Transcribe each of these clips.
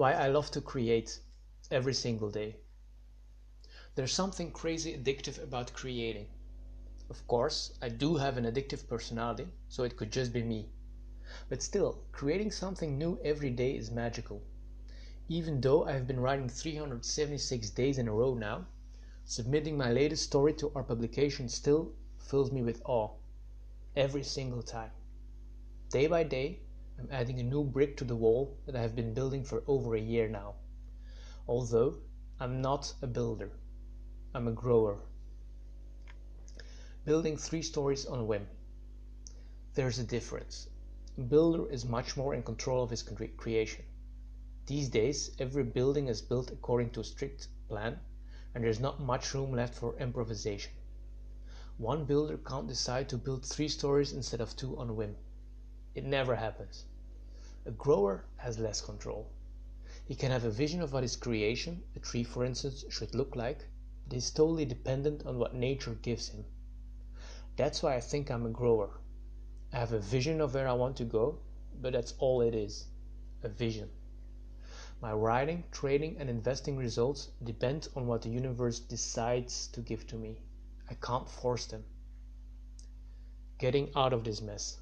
why I love to create every single day. There's something crazy addictive about creating. Of course, I do have an addictive personality, so it could just be me. But still, creating something new every day is magical. Even though I've been writing 376 days in a row now, submitting my latest story to our publication still fills me with awe. Every single time. Day by day, I'm adding a new brick to the wall that I have been building for over a year now. Although I'm not a builder, I'm a grower. Building three stories on a whim. There's a difference. A builder is much more in control of his creation. These days, every building is built according to a strict plan, and there's not much room left for improvisation. One builder can't decide to build three stories instead of two on a whim. It never happens. A grower has less control. He can have a vision of what his creation, a tree for instance, should look like, but is totally dependent on what nature gives him. That's why I think I'm a grower. I have a vision of where I want to go, but that's all it is a vision. My writing, trading, and investing results depend on what the universe decides to give to me. I can't force them. Getting out of this mess.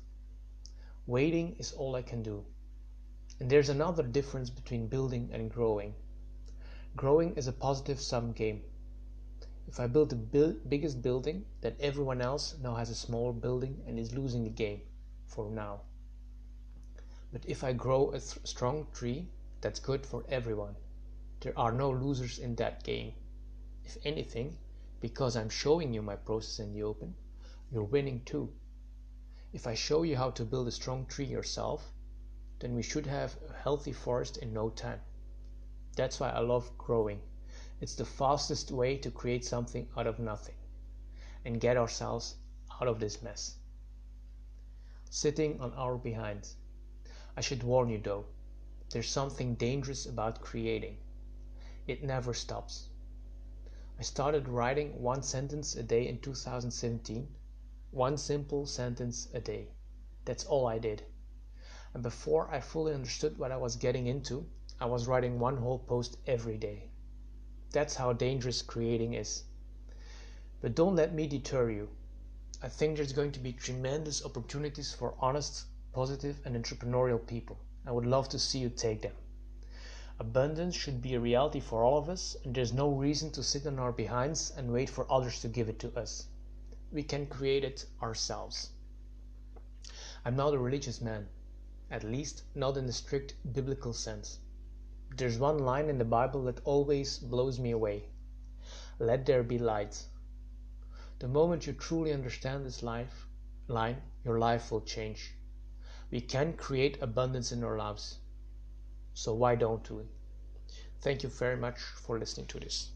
Waiting is all I can do. And there's another difference between building and growing. Growing is a positive sum game. If I build the biggest building, then everyone else now has a smaller building and is losing the game for now. But if I grow a strong tree, that's good for everyone. There are no losers in that game. If anything, because I'm showing you my process in the open, you're winning too. If I show you how to build a strong tree yourself, then we should have a healthy forest in no time. That's why I love growing. It's the fastest way to create something out of nothing and get ourselves out of this mess. Sitting on our behind. I should warn you though, there's something dangerous about creating. It never stops. I started writing one sentence a day in 2017, one simple sentence a day. That's all I did. And before I fully understood what I was getting into, I was writing one whole post every day. That's how dangerous creating is. But don't let me deter you. I think there's going to be tremendous opportunities for honest, positive, and entrepreneurial people. I would love to see you take them. Abundance should be a reality for all of us, and there's no reason to sit on our behinds and wait for others to give it to us. We can create it ourselves. I'm not a religious man, at least not in the strict biblical sense. There's one line in the Bible that always blows me away Let there be light. The moment you truly understand this life line, your life will change. We can create abundance in our lives. So why don't we? Thank you very much for listening to this.